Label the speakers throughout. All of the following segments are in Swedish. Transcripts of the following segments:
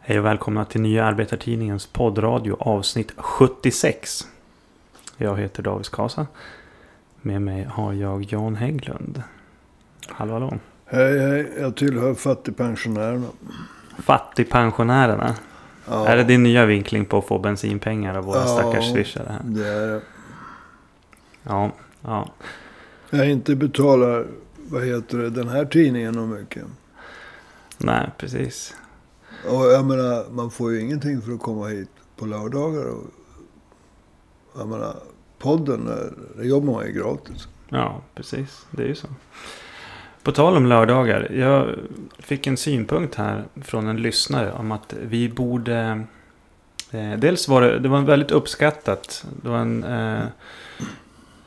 Speaker 1: Hej och välkomna till Nya Arbetartidningens poddradio avsnitt 76. Jag heter David Skasa. Med mig har jag Jan Hägglund. Hallå hallå.
Speaker 2: Hej, hej. Jag tillhör fattigpensionärerna.
Speaker 1: Fattigpensionärerna.
Speaker 2: Ja,
Speaker 1: Är det din nya vinkling på att få bensinpengar av våra
Speaker 2: Ja.
Speaker 1: stackars swishare här?
Speaker 2: det är det.
Speaker 1: Ja, ja.
Speaker 2: Jag inte betalar, vad heter det, den här tidningen och mycket.
Speaker 1: Nej, precis.
Speaker 2: Och jag menar, man får ju ingenting för att komma hit på lördagar. Och, jag menar, podden, det jobbar man ju gratis.
Speaker 1: Ja, precis. Det är ju så. På tal om lördagar. Jag fick en synpunkt här från en lyssnare om att vi borde... Eh, dels var det, det var väldigt uppskattat. Det var en eh,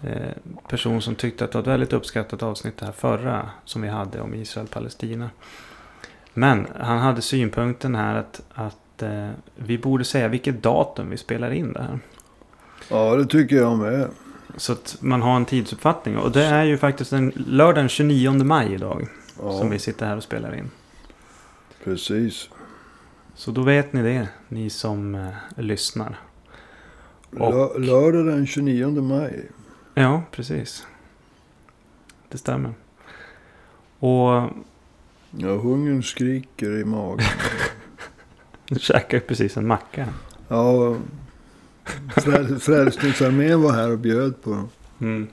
Speaker 1: eh, person som tyckte att det var ett väldigt uppskattat avsnitt det här förra som vi hade om Israel-Palestina. Men han hade synpunkten här att, att eh, vi borde säga vilket datum vi spelar in det här.
Speaker 2: Ja, det tycker jag med.
Speaker 1: Så att man har en tidsuppfattning. Och det är ju faktiskt den lördag den 29 maj idag.
Speaker 2: Ja,
Speaker 1: Som vi sitter här och spelar in.
Speaker 2: precis.
Speaker 1: Så då vet ni det. Ni som eh, lyssnar. Och-
Speaker 2: Lö- lördag den 29 maj.
Speaker 1: Ja, precis. Det stämmer. Och
Speaker 2: Ja, hungern skriker i magen.
Speaker 1: nu käkar jag precis en macka.
Speaker 2: Ja, Fräl- Frälsningsarmén var här och bjöd på dem.
Speaker 1: Mm.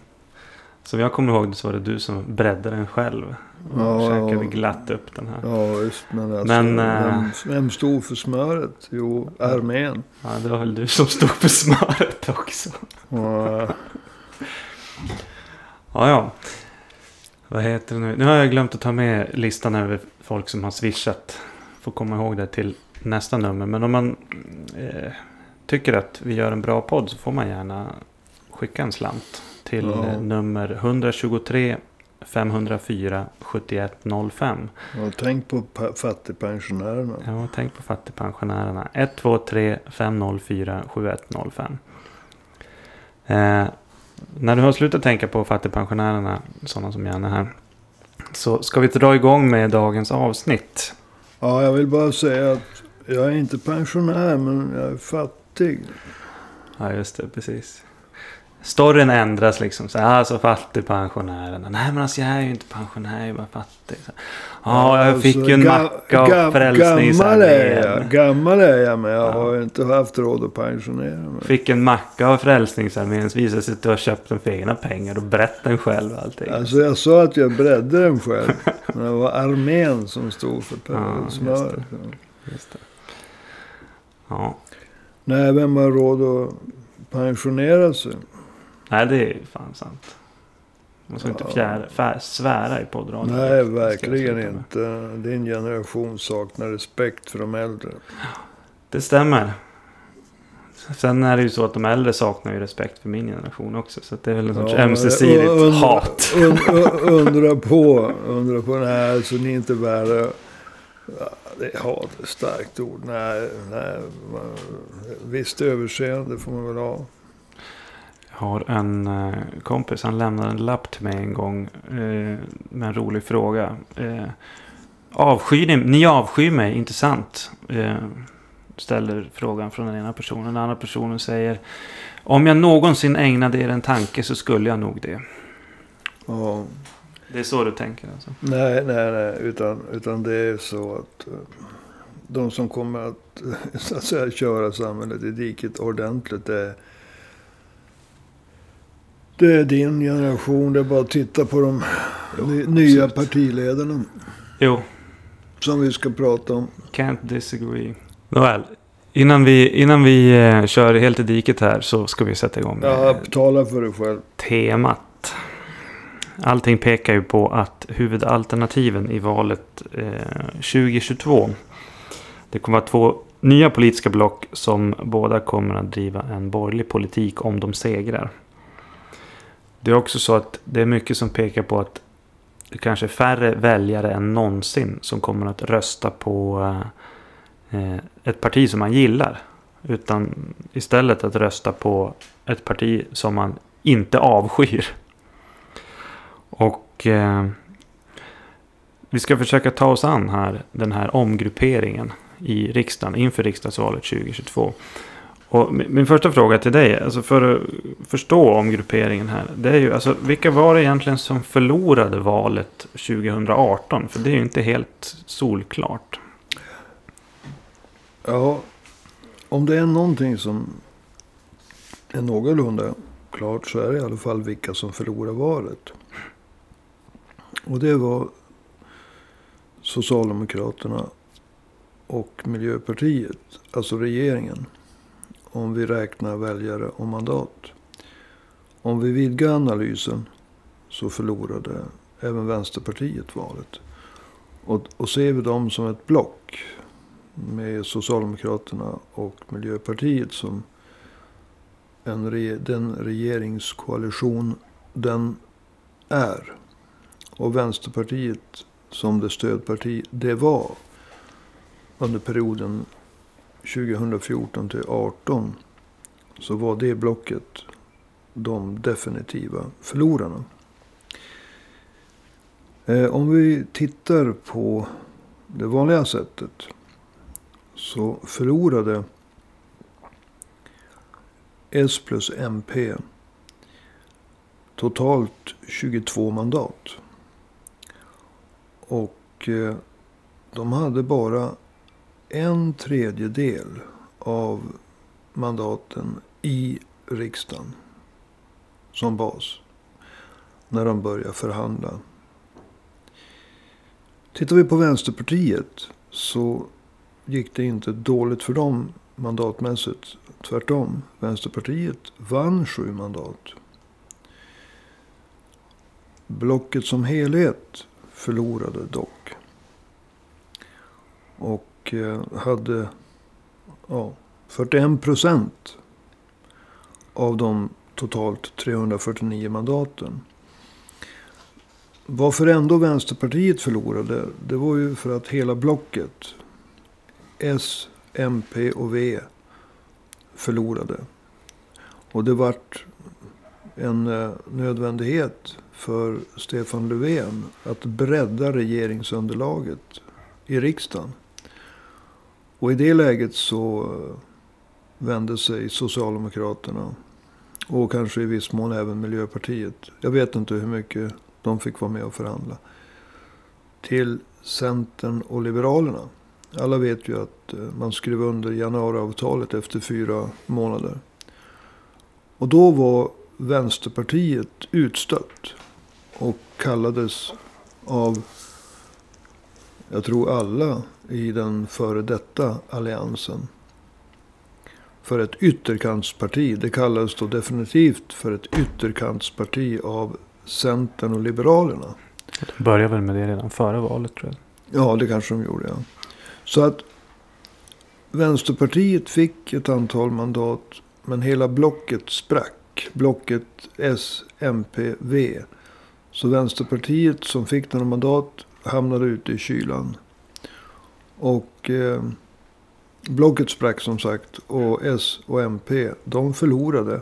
Speaker 1: Som jag kommer ihåg det så var det du som bredde den själv. Och
Speaker 2: Ja,
Speaker 1: käkade
Speaker 2: ja.
Speaker 1: glatt upp den här.
Speaker 2: Ja, just men alltså.
Speaker 1: Men, eh,
Speaker 2: vem, vem stod för smöret? Jo, armén.
Speaker 1: Ja, det var väl du som stod för smöret också.
Speaker 2: Eh,
Speaker 1: Ja, ja. Vad heter det nu? Nu har jag glömt att ta med listan över folk som har swishat. Får komma ihåg det till nästa nummer. Men om man eh, tycker att vi gör en bra podd så får man gärna skicka en slant. Till
Speaker 2: Ja.
Speaker 1: eh, nummer 123 504 7105.
Speaker 2: och tänk på fattigpensionärerna.
Speaker 1: Ja, tänk på fattigpensionärerna. 123 504 7105. Eh, när du har slutat tänka på fattigpensionärerna, sådana som Janne här. Så ska vi dra igång med dagens avsnitt.
Speaker 2: Ja, jag vill bara säga att jag är inte pensionär, men jag är fattig.
Speaker 1: Ja, just det, precis. Storyn ändras liksom. Så, alltså fattigpensionärerna. Nej, men alltså jag är ju inte pensionär, jag är bara fattig. Så, ja, jag fick ju en macka av Frälsningsarmén.
Speaker 2: gammal är jag, men jag
Speaker 1: Ja.
Speaker 2: har ju inte haft råd att pensionera mig.
Speaker 1: Fick en macka av Frälsningsarmén. Så visade sig att du har köpt den för egna pengar. Och berättade den själv allting.
Speaker 2: Alltså jag sa att jag bredde den själv. Men det var armén som stod för
Speaker 1: Ja,
Speaker 2: smöret.
Speaker 1: Ja.
Speaker 2: Nej, vem har råd att pensionera sig?
Speaker 1: Nej, det är fan sant. Man ska inte
Speaker 2: Ja.
Speaker 1: fjär, fär, svära i poddradion.
Speaker 2: Nej, verkligen inte. Din generation saknar respekt för de äldre.
Speaker 1: Det stämmer. Sen är det ju så att de äldre saknar ju respekt för min generation också. Så det är väl en sorts
Speaker 2: Ja,
Speaker 1: ömsesidigt
Speaker 2: undra-
Speaker 1: hat.
Speaker 2: un- un- Undra på, undra på. Nej, alltså ni är inte. Ja, Det är hat, ett starkt ord. Nej, nej. Visst överseende får man väl ha.
Speaker 1: Har en eh, kompis, han lämnade en lapp till mig en gång eh, med en rolig fråga. Eh, avskyr ni, ni avskyr mig, inte sant? Eh, ställer frågan från den ena personen. Den andra personen säger Om jag någonsin ägnade er en tanke så skulle jag nog det.
Speaker 2: Ja.
Speaker 1: Det är så du tänker alltså?
Speaker 2: Nej, nej, nej. Utan, utan det är så att eh, de som kommer att, så att säga, köra samhället i diket ordentligt. Är, det är din generation. Det är bara att titta på de ny, nya partiledarna.
Speaker 1: Jo,
Speaker 2: Som vi ska prata om.
Speaker 1: can't disagree. Nåväl, innan vi, innan vi eh, kör helt i diket här så ska vi sätta igång
Speaker 2: Ja, tala för dig själv.
Speaker 1: temat. Allting pekar ju på att huvudalternativen i valet eh, 2022. Det kommer vara två nya politiska block som båda kommer att driva en borgerlig politik om de segrar. Det är också så att det är mycket som pekar på att det kanske är färre väljare än någonsin som kommer att rösta på eh, ett parti som man gillar. Utan istället att rösta på ett parti som man inte avskyr. Och eh, vi ska försöka ta oss an här den här omgrupperingen i riksdagen inför riksdagsvalet 2022. Och min första fråga till dig, alltså för att förstå omgrupperingen här. Det är ju alltså, vilka var det egentligen som förlorade valet 2018? För det är ju inte helt solklart.
Speaker 2: Ja, om det är någonting som är någorlunda klart så är det i alla fall vilka som förlorade valet. Och det var Socialdemokraterna och Miljöpartiet, alltså regeringen. Om vi räknar väljare och mandat. Om vi vidgar analysen så förlorade även Vänsterpartiet valet. Och, och ser vi dem som ett block med Socialdemokraterna och Miljöpartiet som en re, den regeringskoalition den är. Och Vänsterpartiet som det stödparti det var under perioden 2014 till 2018 så var det blocket de definitiva förlorarna. Eh, om vi tittar på det vanliga sättet så förlorade S plus MP totalt 22 mandat. Och eh, de hade bara en tredjedel av mandaten i riksdagen som bas. När de börjar förhandla. Tittar vi på Vänsterpartiet så gick det inte dåligt för dem mandatmässigt. Tvärtom. Vänsterpartiet vann sju mandat. Blocket som helhet förlorade dock. Och och hade ja, 41 procent av de totalt 349 mandaten. Varför ändå Vänsterpartiet förlorade, det var ju för att hela blocket, S, MP och V, förlorade. Och det vart en eh, nödvändighet för Stefan Löfven att bredda regeringsunderlaget i riksdagen. Och i det läget så eh, vände sig Socialdemokraterna och kanske i viss mån även Miljöpartiet. Jag vet inte hur mycket de fick vara med och förhandla. Till Centern och Liberalerna. Alla vet ju att eh, man skrev under januariavtalet efter fyra månader. Och då var Vänsterpartiet utstött. Och kallades av, jag tror alla i den före detta alliansen. För ett ytterkantsparti. Det kallades då definitivt för ett ytterkantsparti av Centern och Liberalerna.
Speaker 1: De började väl med det redan före valet tror
Speaker 2: jag. Ja, det kanske de gjorde. Ja. Så att Vänsterpartiet fick ett antal mandat. Men hela blocket sprack. Blocket S, MP, V. Så Vänsterpartiet som fick några mandat hamnade ute i kylan. Och eh, blocket sprack som sagt. Och S och MP, de förlorade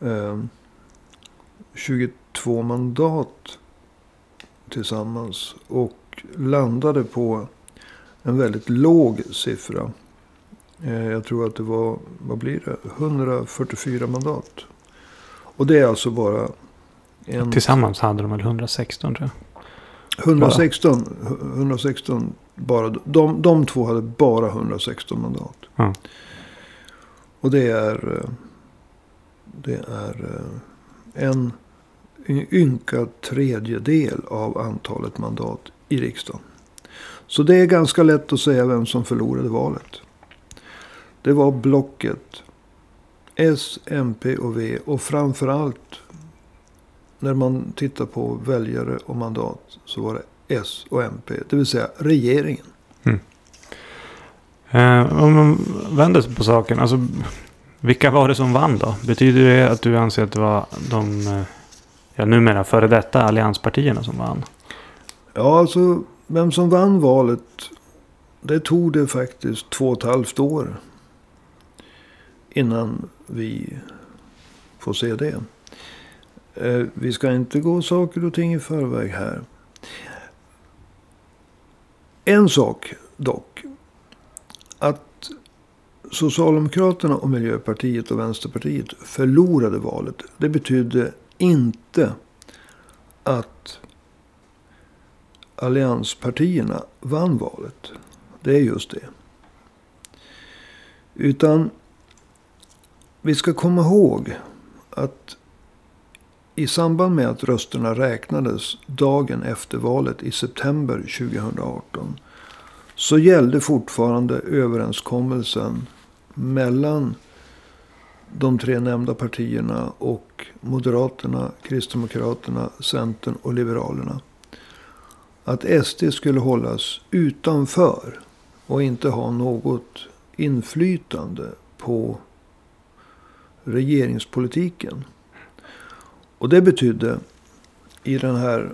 Speaker 2: eh, 22 mandat tillsammans. Och landade på en väldigt låg siffra. Eh, jag tror att det var, vad blir det, 144 mandat. Och det är alltså bara
Speaker 1: en... Tillsammans hade de väl 116 tror jag.
Speaker 2: 116, 116 bara. De, de två hade bara 116 mandat. Mm. Och det är, eh, det är eh, en ynka tredjedel av antalet mandat i riksdagen. Så det är ganska lätt att säga vem som förlorade valet. Det var blocket S, MP och V. Och framförallt när man tittar på väljare och mandat så var det S och MP. Det vill säga regeringen. Mm.
Speaker 1: Eh, om man vänder sig på saken. Alltså, vilka var det som vann då? Betyder det att du anser att det var de eh, ja, numera före detta allianspartierna som vann?
Speaker 2: Ja, alltså vem som vann valet. Det tog det faktiskt två och ett halvt år. Innan vi får se det. Eh, vi ska inte gå saker och ting i förväg här. En sak dock. att Socialdemokraterna och Miljöpartiet och Vänsterpartiet förlorade valet. Det betydde inte att allianspartierna vann valet. Det är just det. Utan vi ska komma ihåg att i samband med att rösterna räknades dagen efter valet i september 2018 så gällde fortfarande överenskommelsen mellan de tre nämnda partierna och Moderaterna, Kristdemokraterna, Centern och Liberalerna. Att SD skulle hållas utanför och inte ha något inflytande på regeringspolitiken. Och det betydde i den här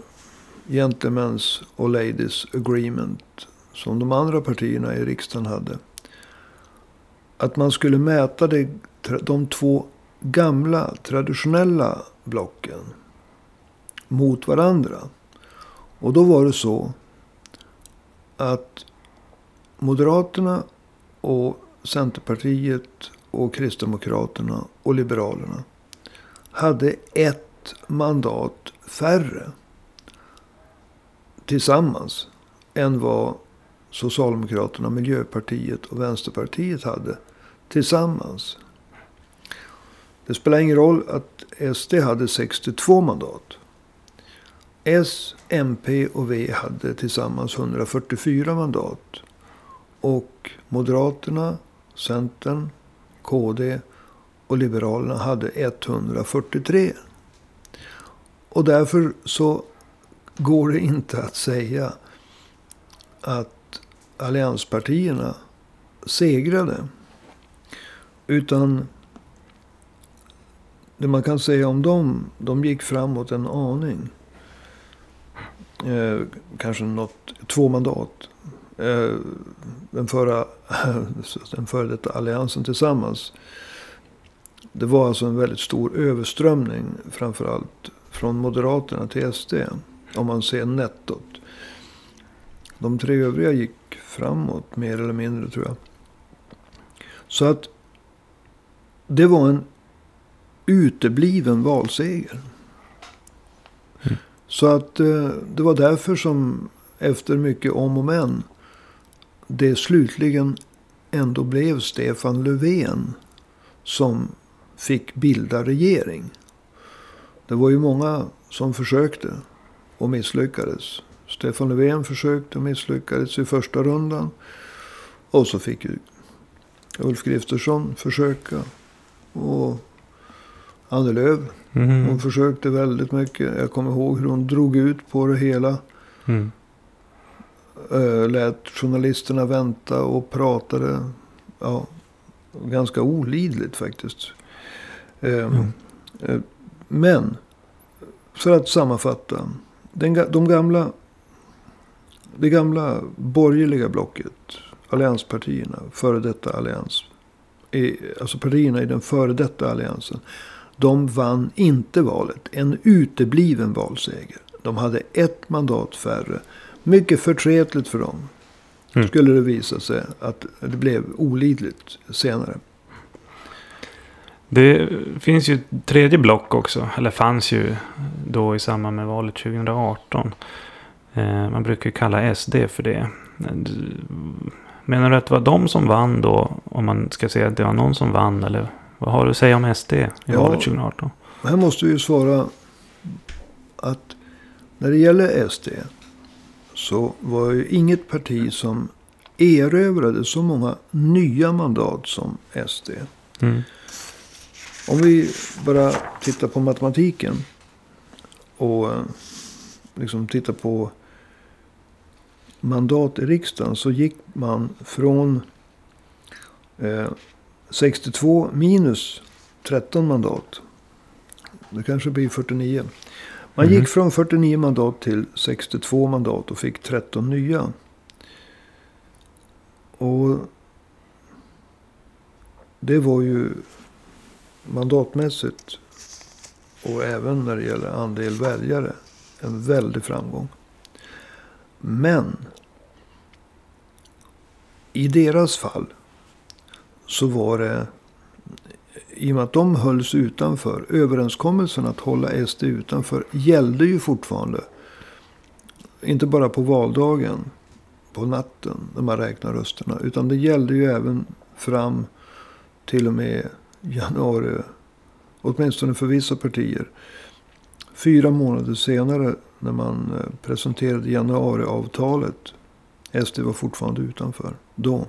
Speaker 2: Gentlemen's och Ladies Agreement som de andra partierna i riksdagen hade. Att man skulle mäta det, de två gamla traditionella blocken mot varandra. Och då var det så att Moderaterna och Centerpartiet och Kristdemokraterna och Liberalerna hade ett mandat färre tillsammans än vad Socialdemokraterna, Miljöpartiet och Vänsterpartiet hade tillsammans. Det spelar ingen roll att SD hade 62 mandat. S, MP och V hade tillsammans 144 mandat. Och Moderaterna, Centern, KD och Liberalerna hade 143. Och därför så går det inte att säga att allianspartierna segrade. Utan det man kan säga om dem, de gick framåt en aning. Eh, kanske något, två mandat. Eh, den, förra, den före detta alliansen tillsammans. Det var alltså en väldigt stor överströmning. Framförallt från Moderaterna till SD. Om man ser nettot. De tre övriga gick framåt mer eller mindre tror jag. Så att det var en utebliven valseger. Mm. Så att eh, det var därför som efter mycket om och men. Det slutligen ändå blev Stefan Löfven som fick bilda regering. Det var ju många som försökte och misslyckades. Stefan Löfven försökte och misslyckades i första rundan. Och så fick ju Ulf Kristersson försöka. Och Annie Lööf. Mm. Hon försökte väldigt mycket. Jag kommer ihåg hur hon drog ut på det hela. Mm. Uh, lät journalisterna vänta och pratade. Ja, ganska olidligt faktiskt. Uh, mm. Men, för att sammanfatta. Den, de gamla, det gamla borgerliga blocket. Allianspartierna, före detta allians. Alltså partierna i den före detta alliansen de vann inte valet. En utebliven valseger. De hade ett mandat färre. Mycket förtretligt för dem. Mm. Skulle det visa sig att det blev olidligt senare.
Speaker 1: Det finns ju ett tredje block också. Eller fanns ju då i samband med valet 2018. Eh, man brukar ju kalla SD för det. Menar du att det var de som vann då? Om man ska säga att det var någon som vann. Eller vad har du att säga om SD i ja, valet 2018?
Speaker 2: Här måste vi ju svara att när det gäller SD så var ju inget parti som erövrade så många nya mandat som SD. Mm. Om vi bara tittar på matematiken och eh, liksom tittar på mandat i riksdagen så gick man från eh, 62 minus 13 mandat. Det kanske blir 49. Man mm. gick från 49 mandat till 62 mandat och fick 13 nya. Och det var ju mandatmässigt och även när det gäller andel väljare en väldig framgång. Men i deras fall så var det i och med att de hölls utanför. Överenskommelsen att hålla SD utanför gällde ju fortfarande. Inte bara på valdagen, på natten, när man räknar rösterna. Utan det gällde ju även fram till och med januari. Åtminstone för vissa partier. Fyra månader senare när man eh, presenterade januariavtalet. SD var fortfarande utanför. Då.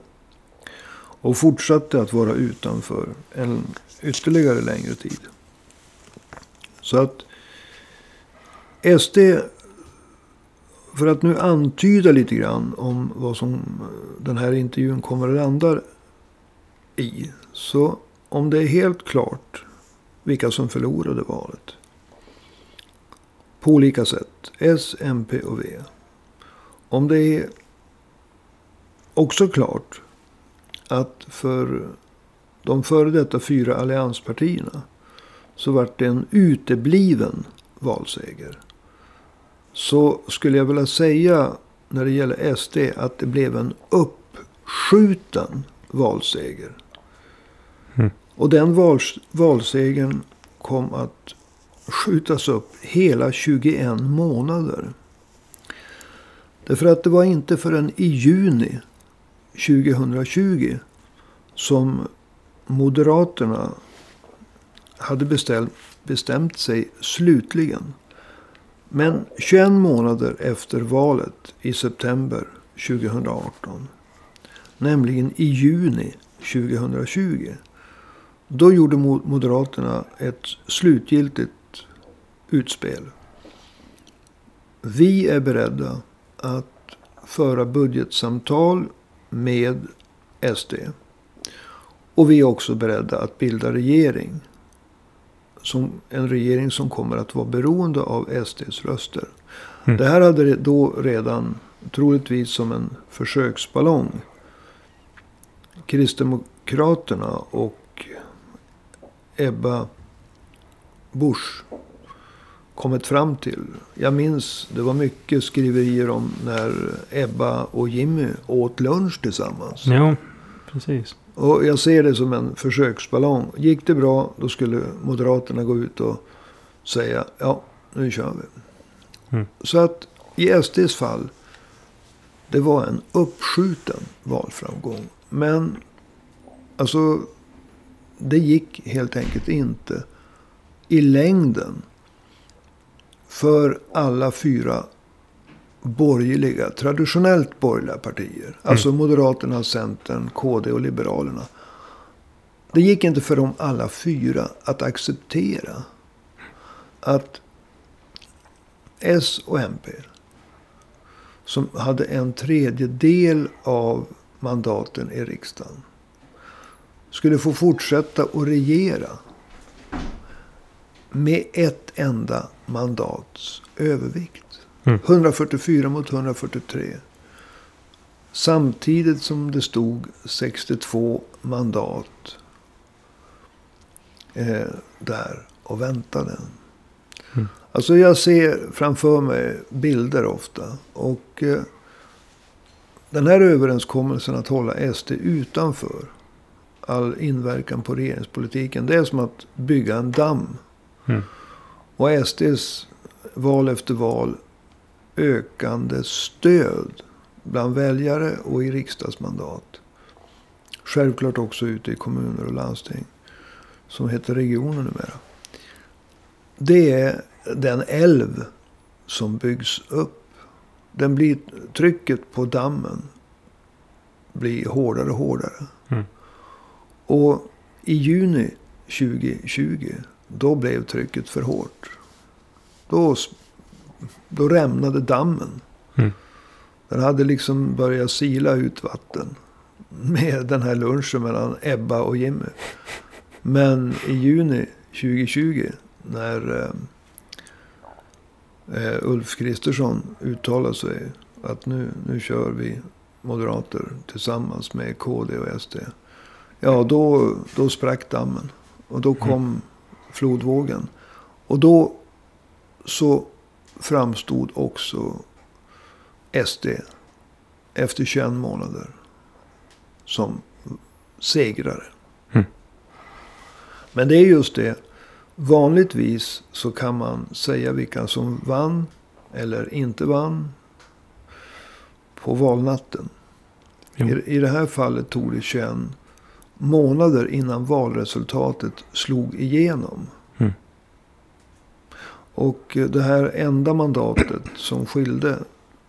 Speaker 2: Och fortsatte att vara utanför en ytterligare längre tid. Så att SD, för att nu antyda lite grann om vad som eh, den här intervjun kommer att landa i. Så om det är helt klart vilka som förlorade valet. På olika sätt. S, MP och V. Om det är också klart att för de före detta fyra allianspartierna så vart det en utebliven valseger. Så skulle jag vilja säga när det gäller SD att det blev en uppskjuten valseger. Och den vals, valsegern kom att skjutas upp hela 21 månader. Därför att det var inte förrän i juni 2020 som Moderaterna hade bestämt, bestämt sig slutligen. Men 21 månader efter valet i september 2018. Nämligen i juni 2020. Då gjorde Moderaterna ett slutgiltigt utspel. Vi är beredda att föra budgetsamtal med SD. Och vi är också beredda att bilda regering. Som en regering som kommer att vara beroende av SDs röster. Mm. Det här hade då redan, troligtvis som en försöksballong. Kristdemokraterna och Ebba Busch kommit fram till. Jag minns, det var mycket skriverier om när Ebba och Jimmy åt lunch tillsammans.
Speaker 1: Ja, precis.
Speaker 2: Och jag ser det som en försöksballong. Gick det bra, då skulle Moderaterna gå ut och säga ja, nu kör vi. Mm. Så att i SDs fall, det var en uppskjuten valframgång. Men alltså, det gick helt enkelt inte i längden för alla fyra borgerliga, traditionellt borgerliga partier. Mm. Alltså Moderaterna, Centern, KD och Liberalerna. Det gick inte för dem alla fyra att acceptera att S och MP, som hade en tredjedel av mandaten i riksdagen, skulle få fortsätta att regera med ett enda mandats övervikt. 144 mm. mot 143. Samtidigt som det stod 62 mandat eh, där och väntade. Mm. Alltså jag ser framför mig bilder ofta. Och eh, den här överenskommelsen att hålla SD utanför all inverkan på regeringspolitiken. Det är som att bygga en damm. Mm. Och SDs val efter val ökande stöd bland väljare och i riksdagsmandat. Självklart också ute i kommuner och landsting. Som heter regioner numera. Det är den älv som byggs upp. Den blir, trycket på dammen blir hårdare och hårdare. Mm. Och i juni 2020, då blev trycket för hårt. Då då rämnade dammen. Mm. Den hade liksom börjat sila ut vatten. Med den här lunchen mellan Ebba och Jimmy. Men i juni 2020 när eh, eh, Ulf Kristersson uttalade sig att nu, nu kör vi moderater tillsammans med KD och SD. Ja, då, då sprack dammen. Och då kom mm. flodvågen. Och då så framstod också SD efter 21 månader som segrare.
Speaker 1: Mm.
Speaker 2: Men det är just det. Vanligtvis så kan man säga vilka som vann eller inte vann på valnatten. I, I det här fallet tog det 21 månader innan valresultatet slog igenom.
Speaker 1: Mm.
Speaker 2: Och det här enda mandatet som skilde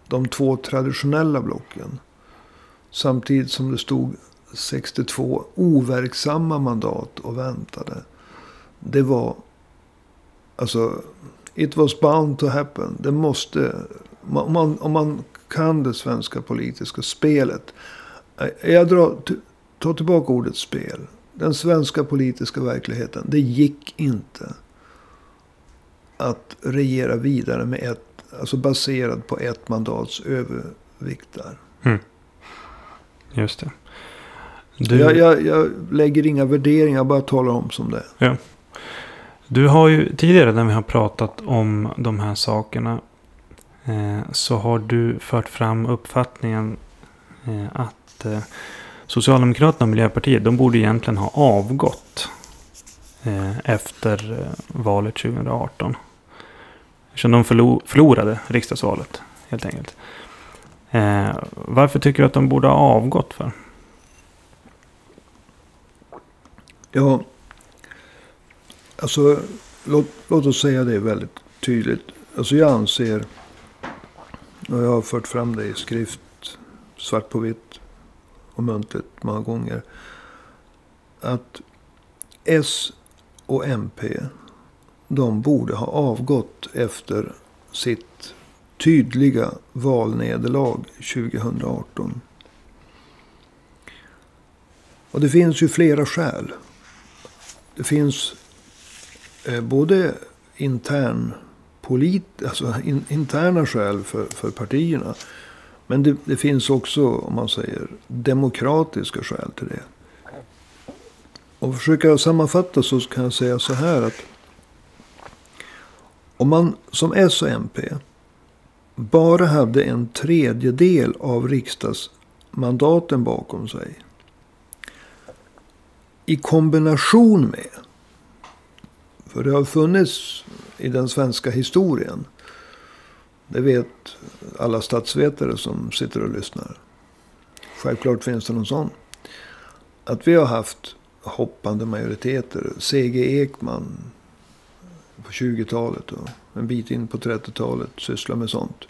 Speaker 2: de två traditionella blocken. Samtidigt som det stod 62 overksamma mandat och väntade. Det var, alltså, it was bound to happen. Det måste, om man, om man kan det svenska politiska spelet. Jag drar, t- tar tillbaka ordet spel. Den svenska politiska verkligheten. Det gick inte att regera vidare med ett, alltså baserad på ett mandats övervikt där.
Speaker 1: Just det. Du,
Speaker 2: Jag, jag, jag lägger inga värderingar, jag bara talar om som det är.
Speaker 1: du har ju tidigare när vi har pratat om de här sakerna. Eh, så har du fört fram uppfattningen eh, att eh, Socialdemokraterna och Miljöpartiet de borde egentligen ha avgått. Eh, efter eh, valet 2018. Eftersom de förlorade riksdagsvalet helt enkelt. Eh, varför tycker du att de borde ha avgått för?
Speaker 2: Ja, alltså låt, låt oss säga det väldigt tydligt. Alltså jag anser, och jag har fört fram det i skrift, svart på vitt och muntligt många gånger. Att S och MP, de borde ha avgått efter sitt tydliga valnederlag 2018. Och det finns ju flera skäl. Det finns eh, både intern polit, alltså in, interna skäl för, för partierna. Men det, det finns också, om man säger, demokratiska skäl till det. Och försöka sammanfatta så kan jag säga så här att om man som S och MP bara hade en tredjedel av riksdagsmandaten bakom sig i kombination med, för det har funnits i den svenska historien, det vet alla statsvetare som sitter och lyssnar. Självklart finns det någon sån. Att vi har haft hoppande majoriteter. C.G. Ekman på 20-talet och en bit in på 30-talet sysslar med sånt.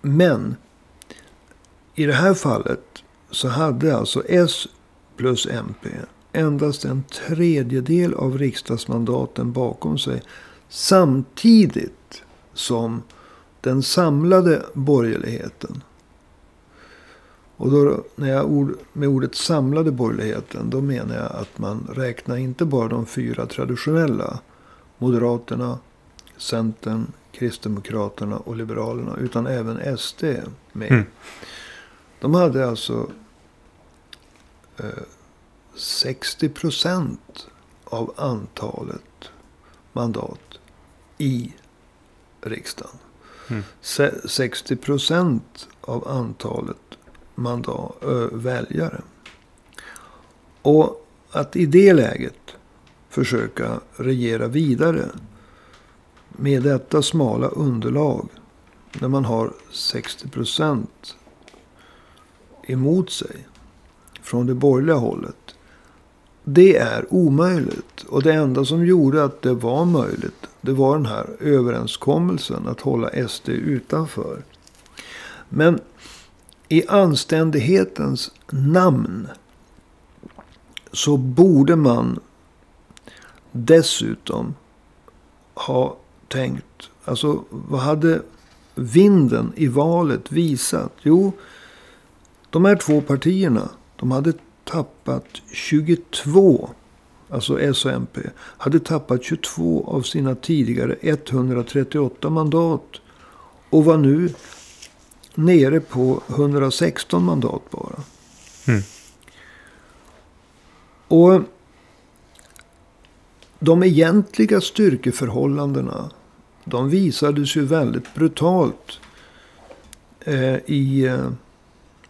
Speaker 2: Men i det här fallet så hade alltså S plus MP endast en tredjedel av riksdagsmandaten bakom sig. Samtidigt som den samlade borgerligheten. Och då, när jag ord, med ordet samlade borgerligheten, då menar jag att man räknar inte bara de fyra traditionella. Moderaterna, Centern, Kristdemokraterna och Liberalerna. Utan även SD med.
Speaker 1: Mm.
Speaker 2: De hade alltså eh, 60 procent av antalet mandat i riksdagen.
Speaker 1: Mm.
Speaker 2: Se- 60 procent av antalet mandat, ö, väljare. Och att i det läget försöka regera vidare med detta smala underlag. När man har 60 procent emot sig från det borgerliga hållet. Det är omöjligt. Och det enda som gjorde att det var möjligt. Det var den här överenskommelsen att hålla SD utanför. Men i anständighetens namn. Så borde man dessutom ha tänkt. Alltså vad hade vinden i valet visat? Jo, de här två partierna. De hade tappat 22. Alltså S och MP. Hade tappat 22 av sina tidigare 138 mandat. Och var nu nere på 116 mandat bara.
Speaker 1: Mm.
Speaker 2: Och de egentliga styrkeförhållandena. De visades ju väldigt brutalt. Eh, I eh,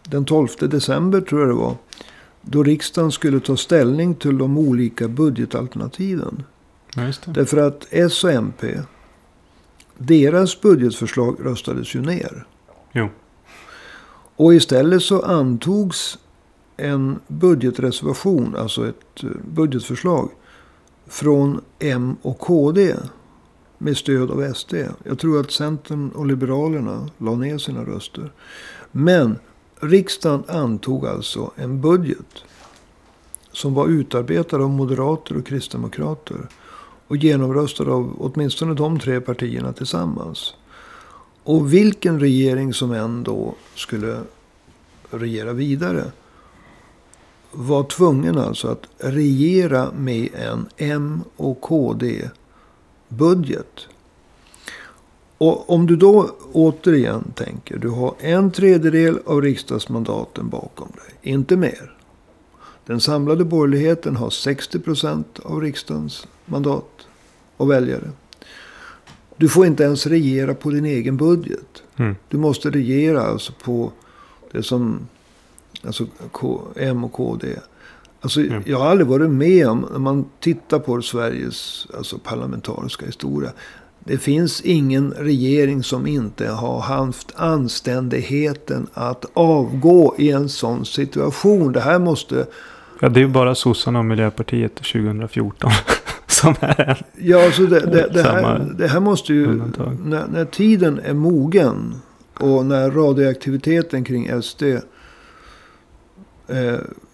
Speaker 2: den 12 december tror jag det var. Då riksdagen skulle ta ställning till de olika budgetalternativen.
Speaker 1: Ja.
Speaker 2: Därför att S och MP, deras budgetförslag röstades ju ner.
Speaker 1: Jo.
Speaker 2: Och istället så antogs en budgetreservation, alltså ett eh, budgetförslag från M och KD med stöd av SD. Jag tror att Centern och Liberalerna la ner sina röster. Men riksdagen antog alltså en budget som var utarbetad av moderater och kristdemokrater och genomröstad av åtminstone de tre partierna tillsammans. Och vilken regering som än då skulle regera vidare var tvungen alltså att regera med en M och KD-budget. Och om du då återigen tänker, du har en tredjedel av riksdagsmandaten bakom dig, inte mer. Den samlade borgerligheten har 60 procent av riksdagens mandat och väljare. Du får inte ens regera på din egen budget.
Speaker 1: Mm.
Speaker 2: Du måste regera alltså på det som alltså K, M och KD. Alltså,
Speaker 1: Mm.
Speaker 2: Jag har aldrig varit med om, när man tittar på Sveriges alltså, parlamentariska historia. Det finns ingen regering som inte har haft anständigheten att avgå i en sån situation. Det här måste...
Speaker 1: Ja, det är ju bara sossarna och Miljöpartiet 2014 som är en.
Speaker 2: Ja, alltså det, det, det, här, det här måste ju... När, när tiden är mogen och när radioaktiviteten kring SD eh,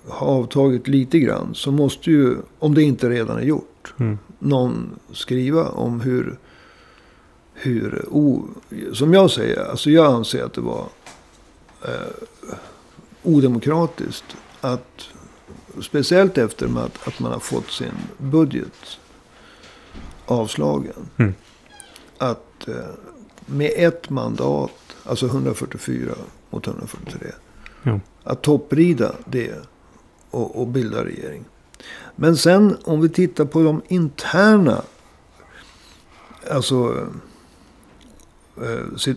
Speaker 2: har avtagit lite grann. Så måste ju, om det inte redan är gjort,
Speaker 1: Mm.
Speaker 2: någon skriva om hur... hur o, som jag säger, alltså jag anser att det var eh, odemokratiskt att Speciellt efter att, att man har fått sin budget avslagen.
Speaker 1: Mm.
Speaker 2: Att eh, med ett mandat, alltså 144 mot 143.
Speaker 1: Jo.
Speaker 2: Att topprida det och, och bilda regering. Men sen om vi tittar på de interna, alltså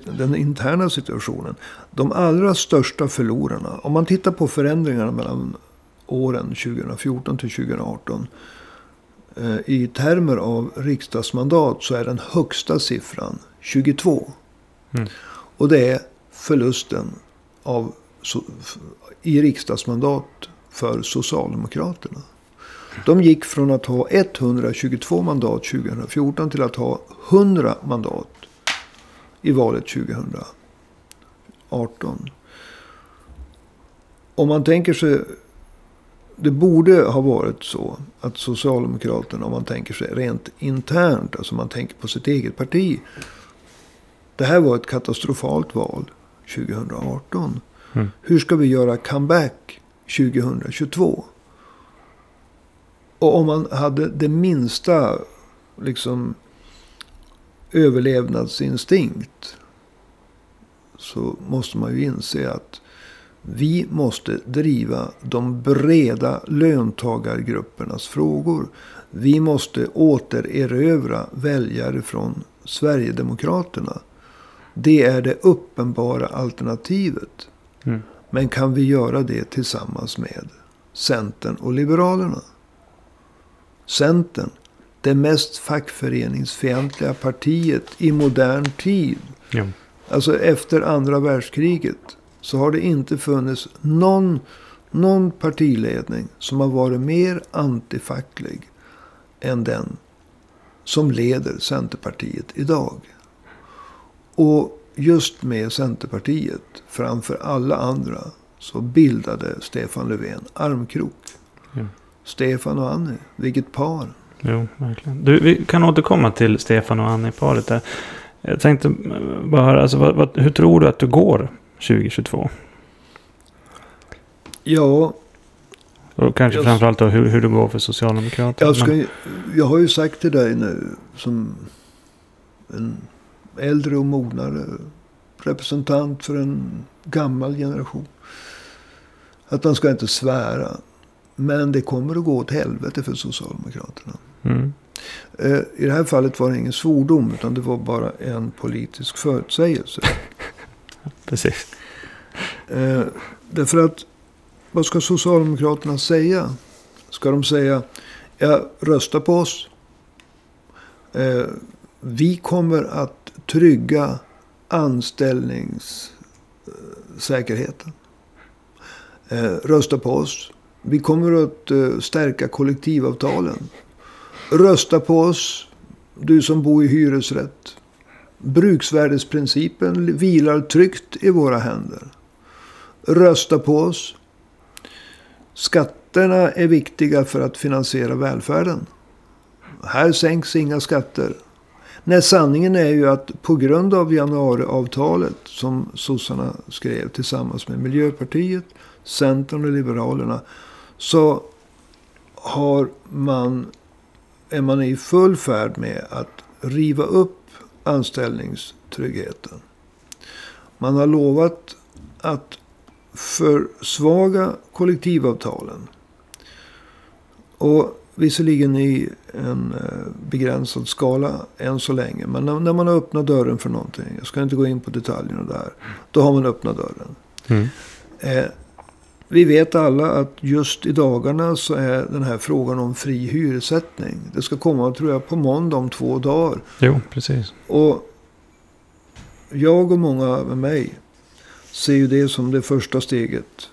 Speaker 2: den interna situationen. De allra största förlorarna, om man tittar på förändringarna mellan åren 2014 till 2018. eh, I termer av riksdagsmandat så är den högsta siffran 22.
Speaker 1: Mm.
Speaker 2: Och det är förlusten av, i riksdagsmandat för Socialdemokraterna. De gick från att ha 122 mandat 2014 till att ha 100 mandat i valet 2018. Om man tänker sig det borde ha varit så att Socialdemokraterna, om man tänker sig rent internt, alltså man tänker på sitt eget parti. Det här var ett katastrofalt val 2018.
Speaker 1: Mm.
Speaker 2: Hur ska vi göra comeback 2022? Och om man hade det minsta liksom överlevnadsinstinkt. Så måste man ju inse att vi måste driva de breda löntagargruppernas frågor. Vi måste återerövra väljare från Sverigedemokraterna. Det är det uppenbara alternativet.
Speaker 1: Mm.
Speaker 2: Men kan vi göra det tillsammans med Centern och Liberalerna? Centern, det mest fackföreningsfientliga partiet i modern tid.
Speaker 1: Jo.
Speaker 2: Alltså efter andra världskriget så har det inte funnits någon, någon partiledning som har varit mer antifacklig än den som leder Centerpartiet idag. Och just med Centerpartiet framför alla andra så bildade Stefan Löfven armkrok.
Speaker 1: Ja.
Speaker 2: Stefan och Annie, vilket par.
Speaker 1: Jo, verkligen. Du, vi kan återkomma till Stefan och Annie-paret där. Jag tänkte bara höra, alltså, vad, vad, hur tror du att du går 2022?
Speaker 2: Ja,
Speaker 1: Och kanske
Speaker 2: Jag-
Speaker 1: framförallt då hur, hur det går för Socialdemokraterna.
Speaker 2: Jag, ska, jag har ju sagt till dig nu som en äldre och mognare representant för en gammal generation. Att man ska inte svära. Men det kommer att gå åt helvete för Socialdemokraterna.
Speaker 1: Mm.
Speaker 2: Eh, I det här fallet var det ingen svordom utan det var bara en politisk förutsägelse.
Speaker 1: Precis.
Speaker 2: Eh, Därför att vad ska Socialdemokraterna säga? Ska de säga ja, rösta på oss. Eh, vi kommer att trygga anställningssäkerheten. Rösta på oss. Vi kommer att eh, stärka kollektivavtalen. Rösta på oss, du som bor i hyresrätt. Bruksvärdesprincipen vilar tryggt i våra händer. Rösta på oss. Skatterna är viktiga för att finansiera välfärden. Här sänks inga skatter. Nej, sanningen är ju att på grund av januariavtalet som sossarna skrev tillsammans med Miljöpartiet, Centern och Liberalerna. Så har man, är man i full färd med att riva upp anställningstryggheten. Man har lovat att försvaga kollektivavtalen. Och visserligen i en eh, begränsad skala än så länge. Men när man har öppnat dörren för någonting. Jag ska inte gå in på detaljerna där. Då har man öppnat dörren. Mm. Eh, vi vet alla att just i dagarna så är den här frågan om fri hyressättning. Det ska komma tror jag på måndag om två dagar.
Speaker 1: Jo, precis.
Speaker 2: Och jag och många med mig ser ju det som det första steget.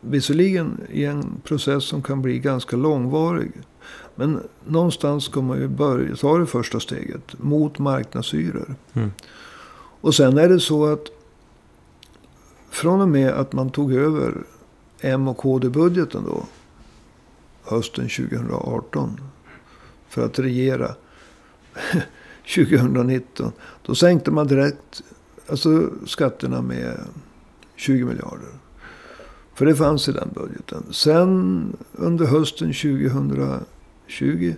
Speaker 2: Visserligen i en process som kan bli ganska långvarig. Men någonstans ska man ju börja ta det första steget mot marknadshyror. Mm. Och sen är det så att från och med att man tog över M och KD-budgeten då. Hösten 2018. För att regera 2019. Då sänkte man direkt alltså, skatterna med 20 miljarder. För det fanns i den budgeten. Sen under hösten 2020.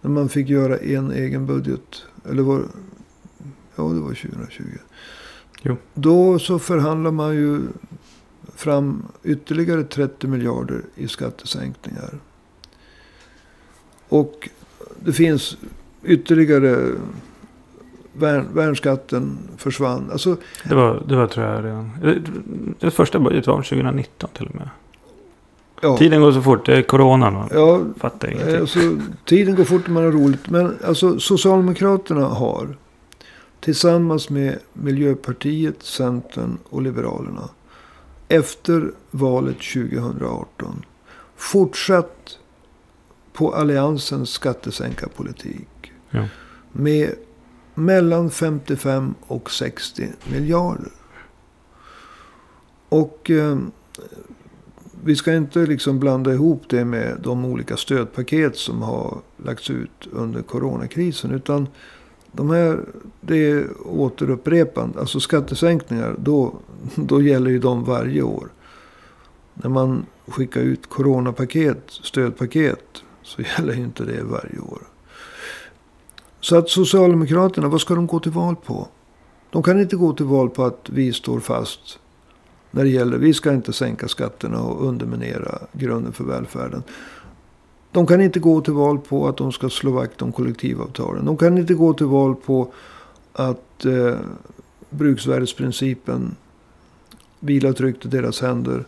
Speaker 2: När man fick göra en egen budget. Eller var Ja, det var 2020. Jo. Då så förhandlar man ju fram ytterligare 30 miljarder i skattesänkningar. Och det finns ytterligare värn, värnskatten försvann. Alltså,
Speaker 1: det, var, det var tror jag redan. Det första budget var 2019 till och med. Ja. Tiden går så fort. Det är coronan. Man ja, fattar ingenting.
Speaker 2: Alltså, tiden går fort när man har roligt. Men alltså, Socialdemokraterna har tillsammans med Miljöpartiet, Centern och Liberalerna efter valet 2018 fortsatt på alliansens skattesänkarpolitik. Ja. Med mellan 55 och 60 miljarder. Och eh, vi ska inte liksom blanda ihop det med de olika stödpaket som har lagts ut under coronakrisen. Utan de här, det är återupprepande. Alltså skattesänkningar, då, då gäller ju de varje år. När man skickar ut coronapaket, stödpaket, så gäller ju inte det varje år. Så att Socialdemokraterna, vad ska de gå till val på? De kan inte gå till val på att vi står fast när det gäller, vi ska inte sänka skatterna och underminera grunden för välfärden. De kan inte gå till val på att de ska slå vakt om kollektivavtalen. De kan inte gå till val på att eh, bruksvärdesprincipen vilar tryggt i deras händer.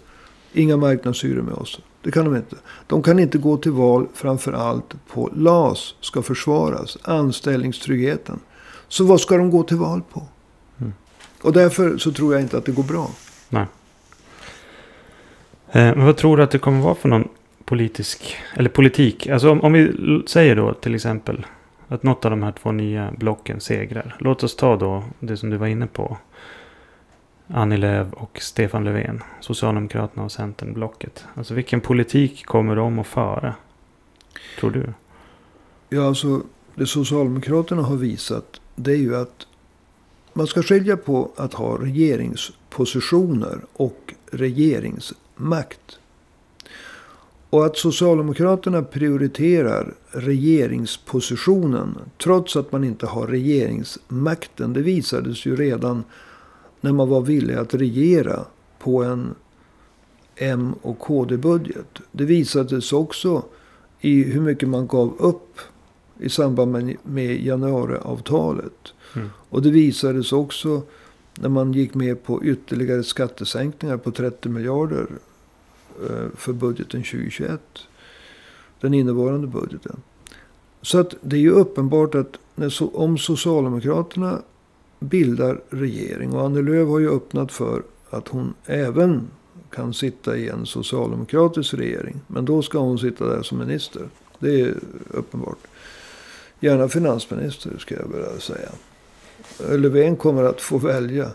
Speaker 2: Inga marknadshyror med oss. Det kan de inte. De kan inte gå till val framför allt på LAS ska försvaras. Anställningstryggheten. Så vad ska de gå till val på? Mm. Och därför så tror jag inte att det går bra.
Speaker 1: Nej. Eh, men vad tror du att det kommer vara för någon politisk, eller politik. Alltså om, om vi säger då till exempel att något av de här två nya blocken segrar. Låt oss ta då det som du var inne på. Annie Lööf och Stefan Löfven. Socialdemokraterna och Centern-blocket. Alltså vilken politik kommer de att föra? Tror du?
Speaker 2: Ja, alltså det Socialdemokraterna har visat. Det är ju att man ska skilja på att ha regeringspositioner och regeringsmakt. Och att Socialdemokraterna prioriterar regeringspositionen trots att man inte har regeringsmakten. Det visades ju redan när man var villig att regera på en M och KD-budget. Det visades också i hur mycket man gav upp i samband med, med januariavtalet. Mm. Och det visades också När man gick med på ytterligare skattesänkningar på 30 miljarder eh, för budgeten 2021. Den innevarande budgeten. Så att det är ju uppenbart att när, om Socialdemokraterna bildar regering. Och Annie Lööf har ju öppnat för att hon även kan sitta i en socialdemokratisk regering. Men då ska hon sitta där som minister. Det är uppenbart. Gärna finansminister ska jag vilja säga. Löfven kommer att få välja.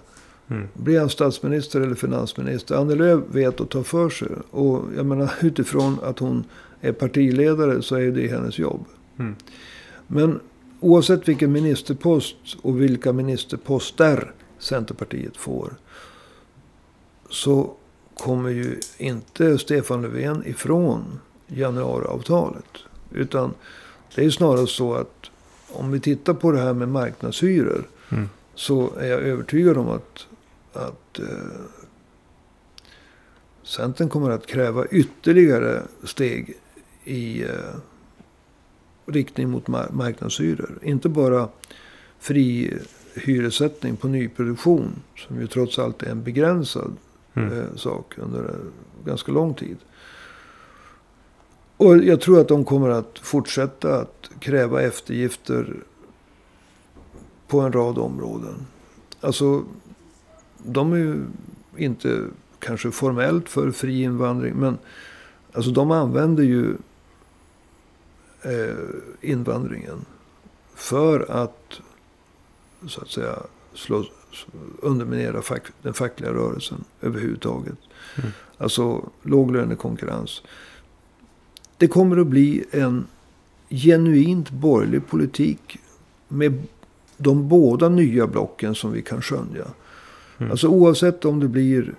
Speaker 2: Mm. Blir han statsminister eller finansminister? Annie Lööf vet att ta för sig. Och jag menar utifrån att hon är partiledare så är det hennes jobb. Mm. Men oavsett vilken ministerpost och vilka ministerposter Centerpartiet får. Så kommer ju inte Stefan Löfven ifrån januariavtalet. Utan det är snarare så att om vi tittar på det här med marknadshyror. Mm. Så är jag övertygad om att, att eh, Centern kommer att kräva ytterligare steg i eh, riktning mot marknadshyror. Inte bara fri hyressättning på nyproduktion. Som ju trots allt är en begränsad mm. eh, sak under ganska lång tid. Och jag tror att de kommer att fortsätta att kräva eftergifter på en rad områden. Alltså, de är ju inte kanske formellt för fri invandring. Men alltså de använder ju invandringen. För att så att säga slå, underminera fack, den fackliga rörelsen överhuvudtaget. Mm. Alltså låglönekonkurrens. Det kommer att bli en genuint borgerlig politik med de båda nya blocken som vi kan skönja. Mm. Alltså oavsett om det blir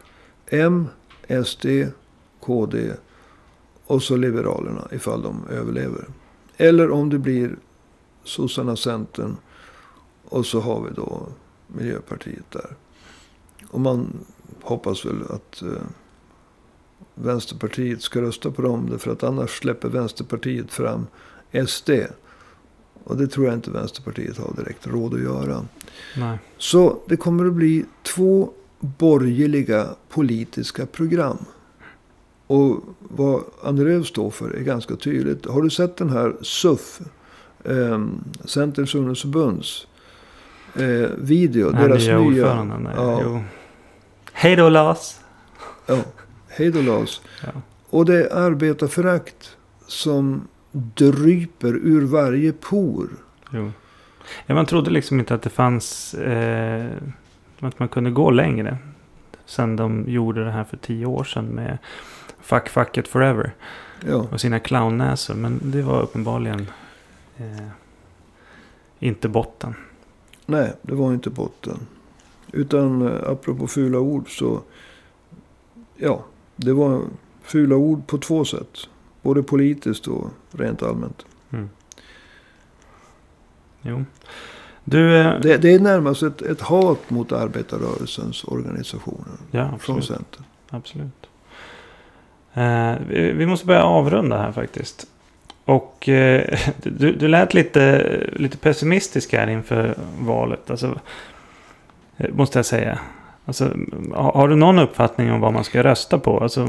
Speaker 2: M, SD, KD och så Liberalerna ifall de överlever. Eller om det blir sossarna, Centern och så har vi då Miljöpartiet där. Och man hoppas väl att eh, Vänsterpartiet ska rösta på dem. För att annars släpper Vänsterpartiet fram SD. Och det tror jag inte Vänsterpartiet har direkt råd att göra. Nej. Så det kommer att bli två borgerliga politiska program. Och vad Andreev står för är ganska tydligt. Har du sett den här SUF, eh, Centerns ungdomsförbunds eh, video?
Speaker 1: Ja, deras nya... nya ja. Hej då Lars!
Speaker 2: Ja, hej då Lars. Ja. Och det är arbetarförakt som dryper ur varje por. Jo.
Speaker 1: Ja, man trodde liksom inte att det fanns... Eh, att man kunde gå längre. Sen de gjorde det här för tio år sedan med Fuck Fucket Forever. Ja. Och sina clownnäsor. Men det var uppenbarligen eh, inte botten.
Speaker 2: Nej, det var inte botten. Utan eh, apropå fula ord så. Ja, det var fula ord på två sätt. Både politiskt och rent allmänt. Mm.
Speaker 1: Jo. Du,
Speaker 2: eh, det, det, är närmast ett, ett hat mot arbetarrörelsens organisationer.
Speaker 1: Ja, absolut.
Speaker 2: Från Centern.
Speaker 1: Absolut. Eh, vi, vi, måste börja avrunda här faktiskt. Och eh, du, du lät lite, lite pessimistisk här inför valet. Alltså, eh, måste jag säga. Alltså, har, har, du någon uppfattning om vad man ska rösta på? Alltså,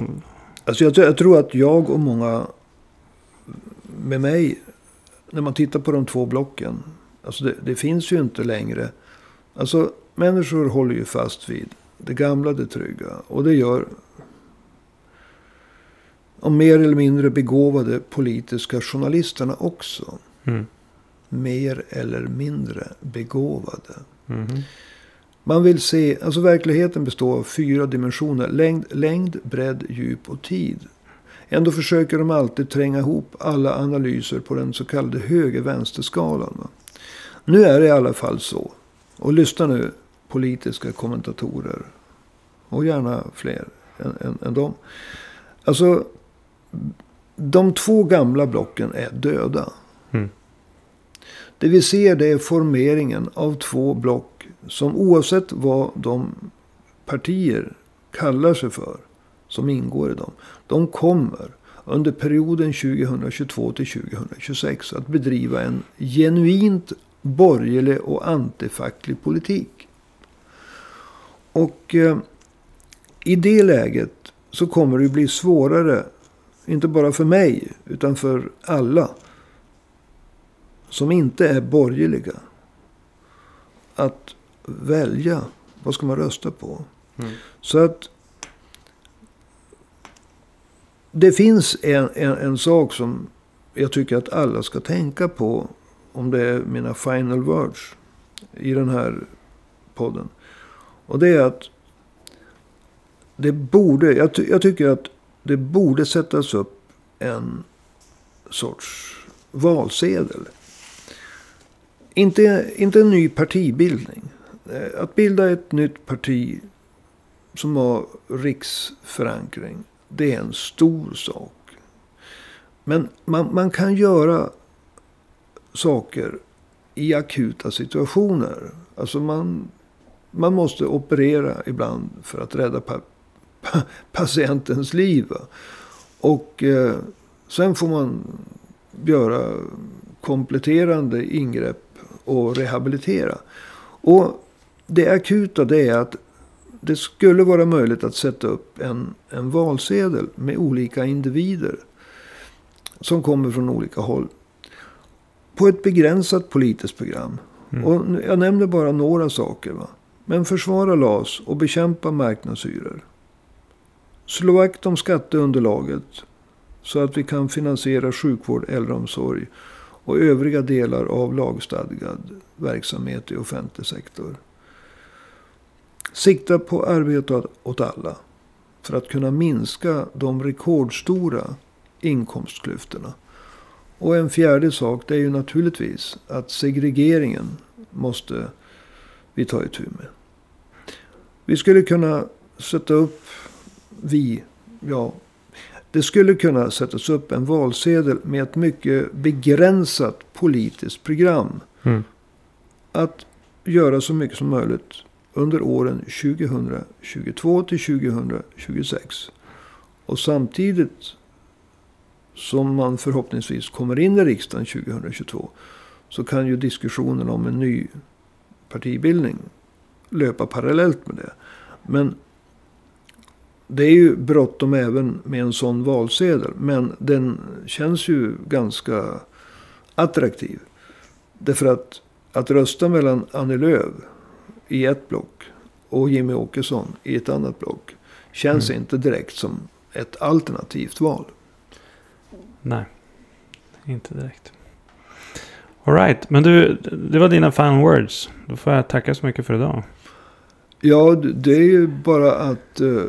Speaker 2: alltså jag, jag tror att jag och många med mig. När man tittar på de två blocken. Alltså det, det finns ju inte längre. Alltså människor håller ju fast vid det gamla, det trygga. Och det gör de mer eller mindre begåvade politiska journalisterna också. Mm. Mer eller mindre begåvade. Mm. Man vill se, alltså verkligheten består av fyra dimensioner. Längd, längd, bredd, djup och tid. Ändå försöker de alltid tränga ihop alla analyser på den så kallade höger-vänster-skalan. Nu är det i alla fall så. Och lyssna nu politiska kommentatorer. Och gärna fler än, än, än dem. Alltså de två gamla blocken är döda. Mm. Det vi ser det är formeringen av två block som oavsett vad de partier kallar sig för som ingår i dem. De kommer under perioden 2022 till 2026 att bedriva en genuint borgerlig och antifacklig politik. Och eh, i det läget så kommer det bli svårare. Inte bara för mig utan för alla. Som inte är borgerliga. Att välja. Vad ska man rösta på?
Speaker 1: Mm.
Speaker 2: Så att. Det finns en, en, en sak som jag tycker att alla ska tänka på. Om det är mina final words. I den här podden. Och det är att. Det borde, jag, ty, jag tycker att det borde sättas upp en sorts valsedel. Inte, inte en ny partibildning. Eh, att bilda ett nytt parti som har riksförankring. Det är en stor sak. Men man, man kan göra saker i akuta situationer. Alltså man, man måste operera ibland för att rädda patientens liv. Och eh, sen får man göra kompletterande ingrepp och rehabilitera. Och det akuta det är att det skulle vara möjligt att sätta upp en, en valsedel med olika individer. Som kommer från olika håll. På ett begränsat politiskt program.
Speaker 1: Mm.
Speaker 2: Och jag nämner bara några saker. Va? Men försvara LAS och bekämpa marknadshyror. Slå vakt om skatteunderlaget. Så att vi kan finansiera sjukvård, äldreomsorg och övriga delar av lagstadgad verksamhet i offentlig sektor. Sikta på arbete åt alla. För att kunna minska de rekordstora inkomstklyftorna. Och en fjärde sak det är ju naturligtvis att segregeringen måste vi ta itu med. Vi skulle kunna sätta upp, vi, ja, det skulle kunna sättas upp en valsedel med ett mycket begränsat politiskt program.
Speaker 1: Mm.
Speaker 2: Att göra så mycket som möjligt under åren 2022 till 2026. Och samtidigt som man förhoppningsvis kommer in i riksdagen 2022. Så kan ju diskussionen om en ny partibildning löpa parallellt med det. Men det är ju bråttom även med en sån valsedel. Men den känns ju ganska attraktiv. Därför att att rösta mellan Annie Lööf i ett block och Jimmy Åkesson i ett annat block känns
Speaker 1: Mm.
Speaker 2: inte direkt som ett alternativt val.
Speaker 1: Nej, inte direkt. Alright, men du, det var dina final words. Då får jag tacka så mycket för idag.
Speaker 2: Ja, det är ju bara att uh,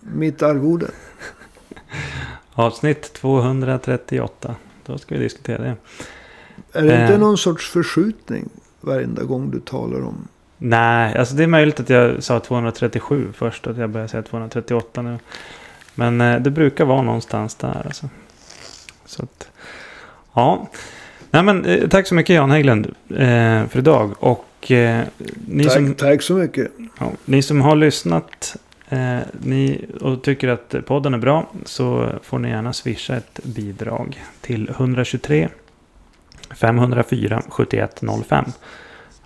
Speaker 2: mitt arvode.
Speaker 1: Avsnitt 238. Då ska vi diskutera det.
Speaker 2: Är det inte
Speaker 1: Eh.
Speaker 2: någon sorts förskjutning varenda gång du talar om?
Speaker 1: Nej, alltså det är möjligt att jag sa 237 först. Att jag började säga 238 nu. Men eh, det brukar vara någonstans där alltså. Så att, ja. Nej men eh, tack så mycket Jan Hägglund eh, för idag. Och eh, ni,
Speaker 2: Tack,
Speaker 1: som,
Speaker 2: tack så mycket.
Speaker 1: ja, ni som har lyssnat eh, ni, och tycker att podden är bra. Så får ni gärna swisha ett bidrag till 123 504 7105.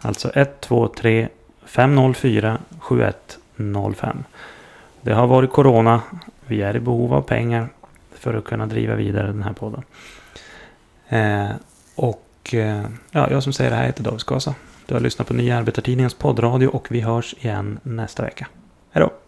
Speaker 1: Alltså 123 504 7105. Det har varit corona. Vi är i behov av pengar för att kunna driva vidare den här podden. Eh, och eh, ja, jag som säger det här heter David Skasa. Du har lyssnat på Nya Arbetartidningens poddradio och vi hörs igen nästa vecka. Hej då!